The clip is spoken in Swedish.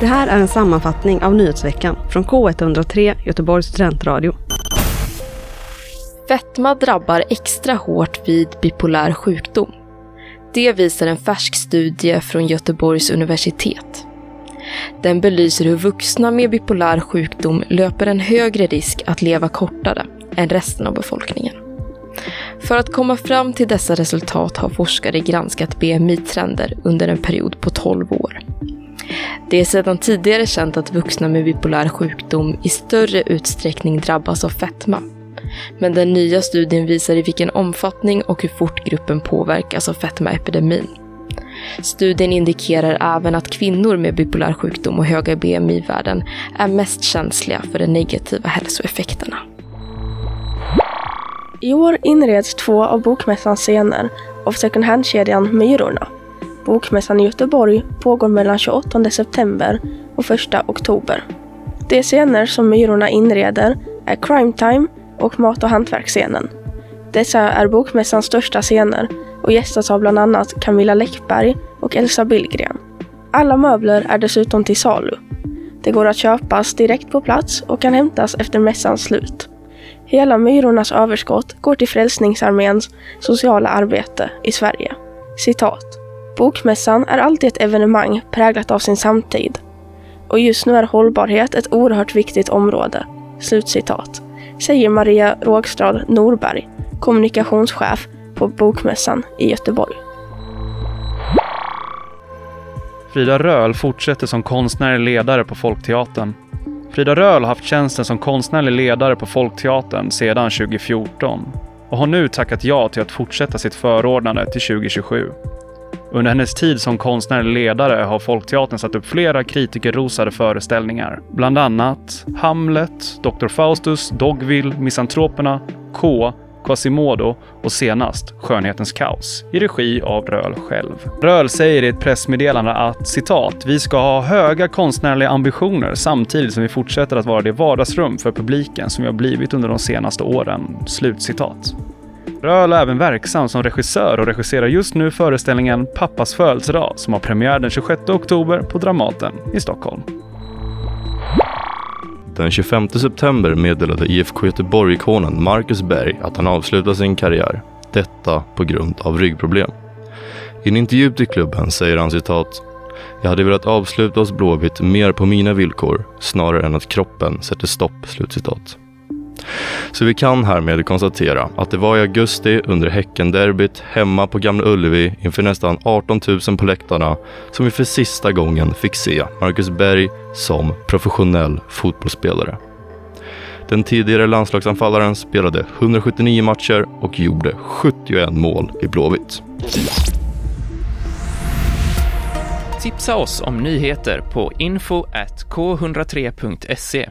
Det här är en sammanfattning av nyhetsveckan från K103 Göteborgs studentradio. Fetma drabbar extra hårt vid bipolär sjukdom. Det visar en färsk studie från Göteborgs universitet. Den belyser hur vuxna med bipolär sjukdom löper en högre risk att leva kortare än resten av befolkningen. För att komma fram till dessa resultat har forskare granskat BMI-trender under en period på 12 år. Det är sedan tidigare känt att vuxna med bipolär sjukdom i större utsträckning drabbas av fetma. Men den nya studien visar i vilken omfattning och hur fort gruppen påverkas av fetmaepidemin. Studien indikerar även att kvinnor med bipolär sjukdom och höga BMI-värden är mest känsliga för de negativa hälsoeffekterna. I år inreds två av Bokmässans scener av second hand-kedjan Myrorna. Bokmässan i Göteborg pågår mellan 28 september och 1 oktober. De scener som Myrorna inreder är Crime Time och Mat och hantverksscenen. Dessa är Bokmässans största scener och gästas av bland annat Camilla Läckberg och Elsa Billgren. Alla möbler är dessutom till salu. Det går att köpas direkt på plats och kan hämtas efter mässans slut. Hela Myrornas överskott går till Frälsningsarméns sociala arbete i Sverige. Citat. Bokmässan är alltid ett evenemang präglat av sin samtid. Och just nu är hållbarhet ett oerhört viktigt område. Slutcitat. Säger Maria Rågstrad Norberg, kommunikationschef på Bokmässan i Göteborg. Frida Röhl fortsätter som konstnärlig ledare på Folkteatern. Frida Röhl har haft tjänsten som konstnärlig ledare på Folkteatern sedan 2014 och har nu tackat ja till att fortsätta sitt förordnande till 2027. Under hennes tid som konstnärlig ledare har Folkteatern satt upp flera kritikerrosade föreställningar. Bland annat Hamlet, Dr. Faustus, Dogville, Misantroperna, K, Quasimodo och senast Skönhetens kaos i regi av Röhl själv. Röhl säger i ett pressmeddelande att citat, vi ska ha höga konstnärliga ambitioner samtidigt som vi fortsätter att vara det vardagsrum för publiken som vi har blivit under de senaste åren. Slutcitat. Röhl är även verksam som regissör och regisserar just nu föreställningen Pappas födelsedag som har premiär den 26 oktober på Dramaten i Stockholm. Den 25 september meddelade IFK Göteborg-ikonen Marcus Berg att han avslutar sin karriär. Detta på grund av ryggproblem. I en intervju till klubben säger han citat jag hade velat avsluta hos Blåvitt mer på mina villkor snarare än att kroppen sätter stopp. Slutcitat. Så vi kan härmed konstatera att det var i augusti under Häckenderbyt hemma på Gamla Ullevi inför nästan 18 000 på läktarna som vi för sista gången fick se Marcus Berg som professionell fotbollsspelare. Den tidigare landslagsanfallaren spelade 179 matcher och gjorde 71 mål i Blåvitt. Tipsa oss om nyheter på info k103.se.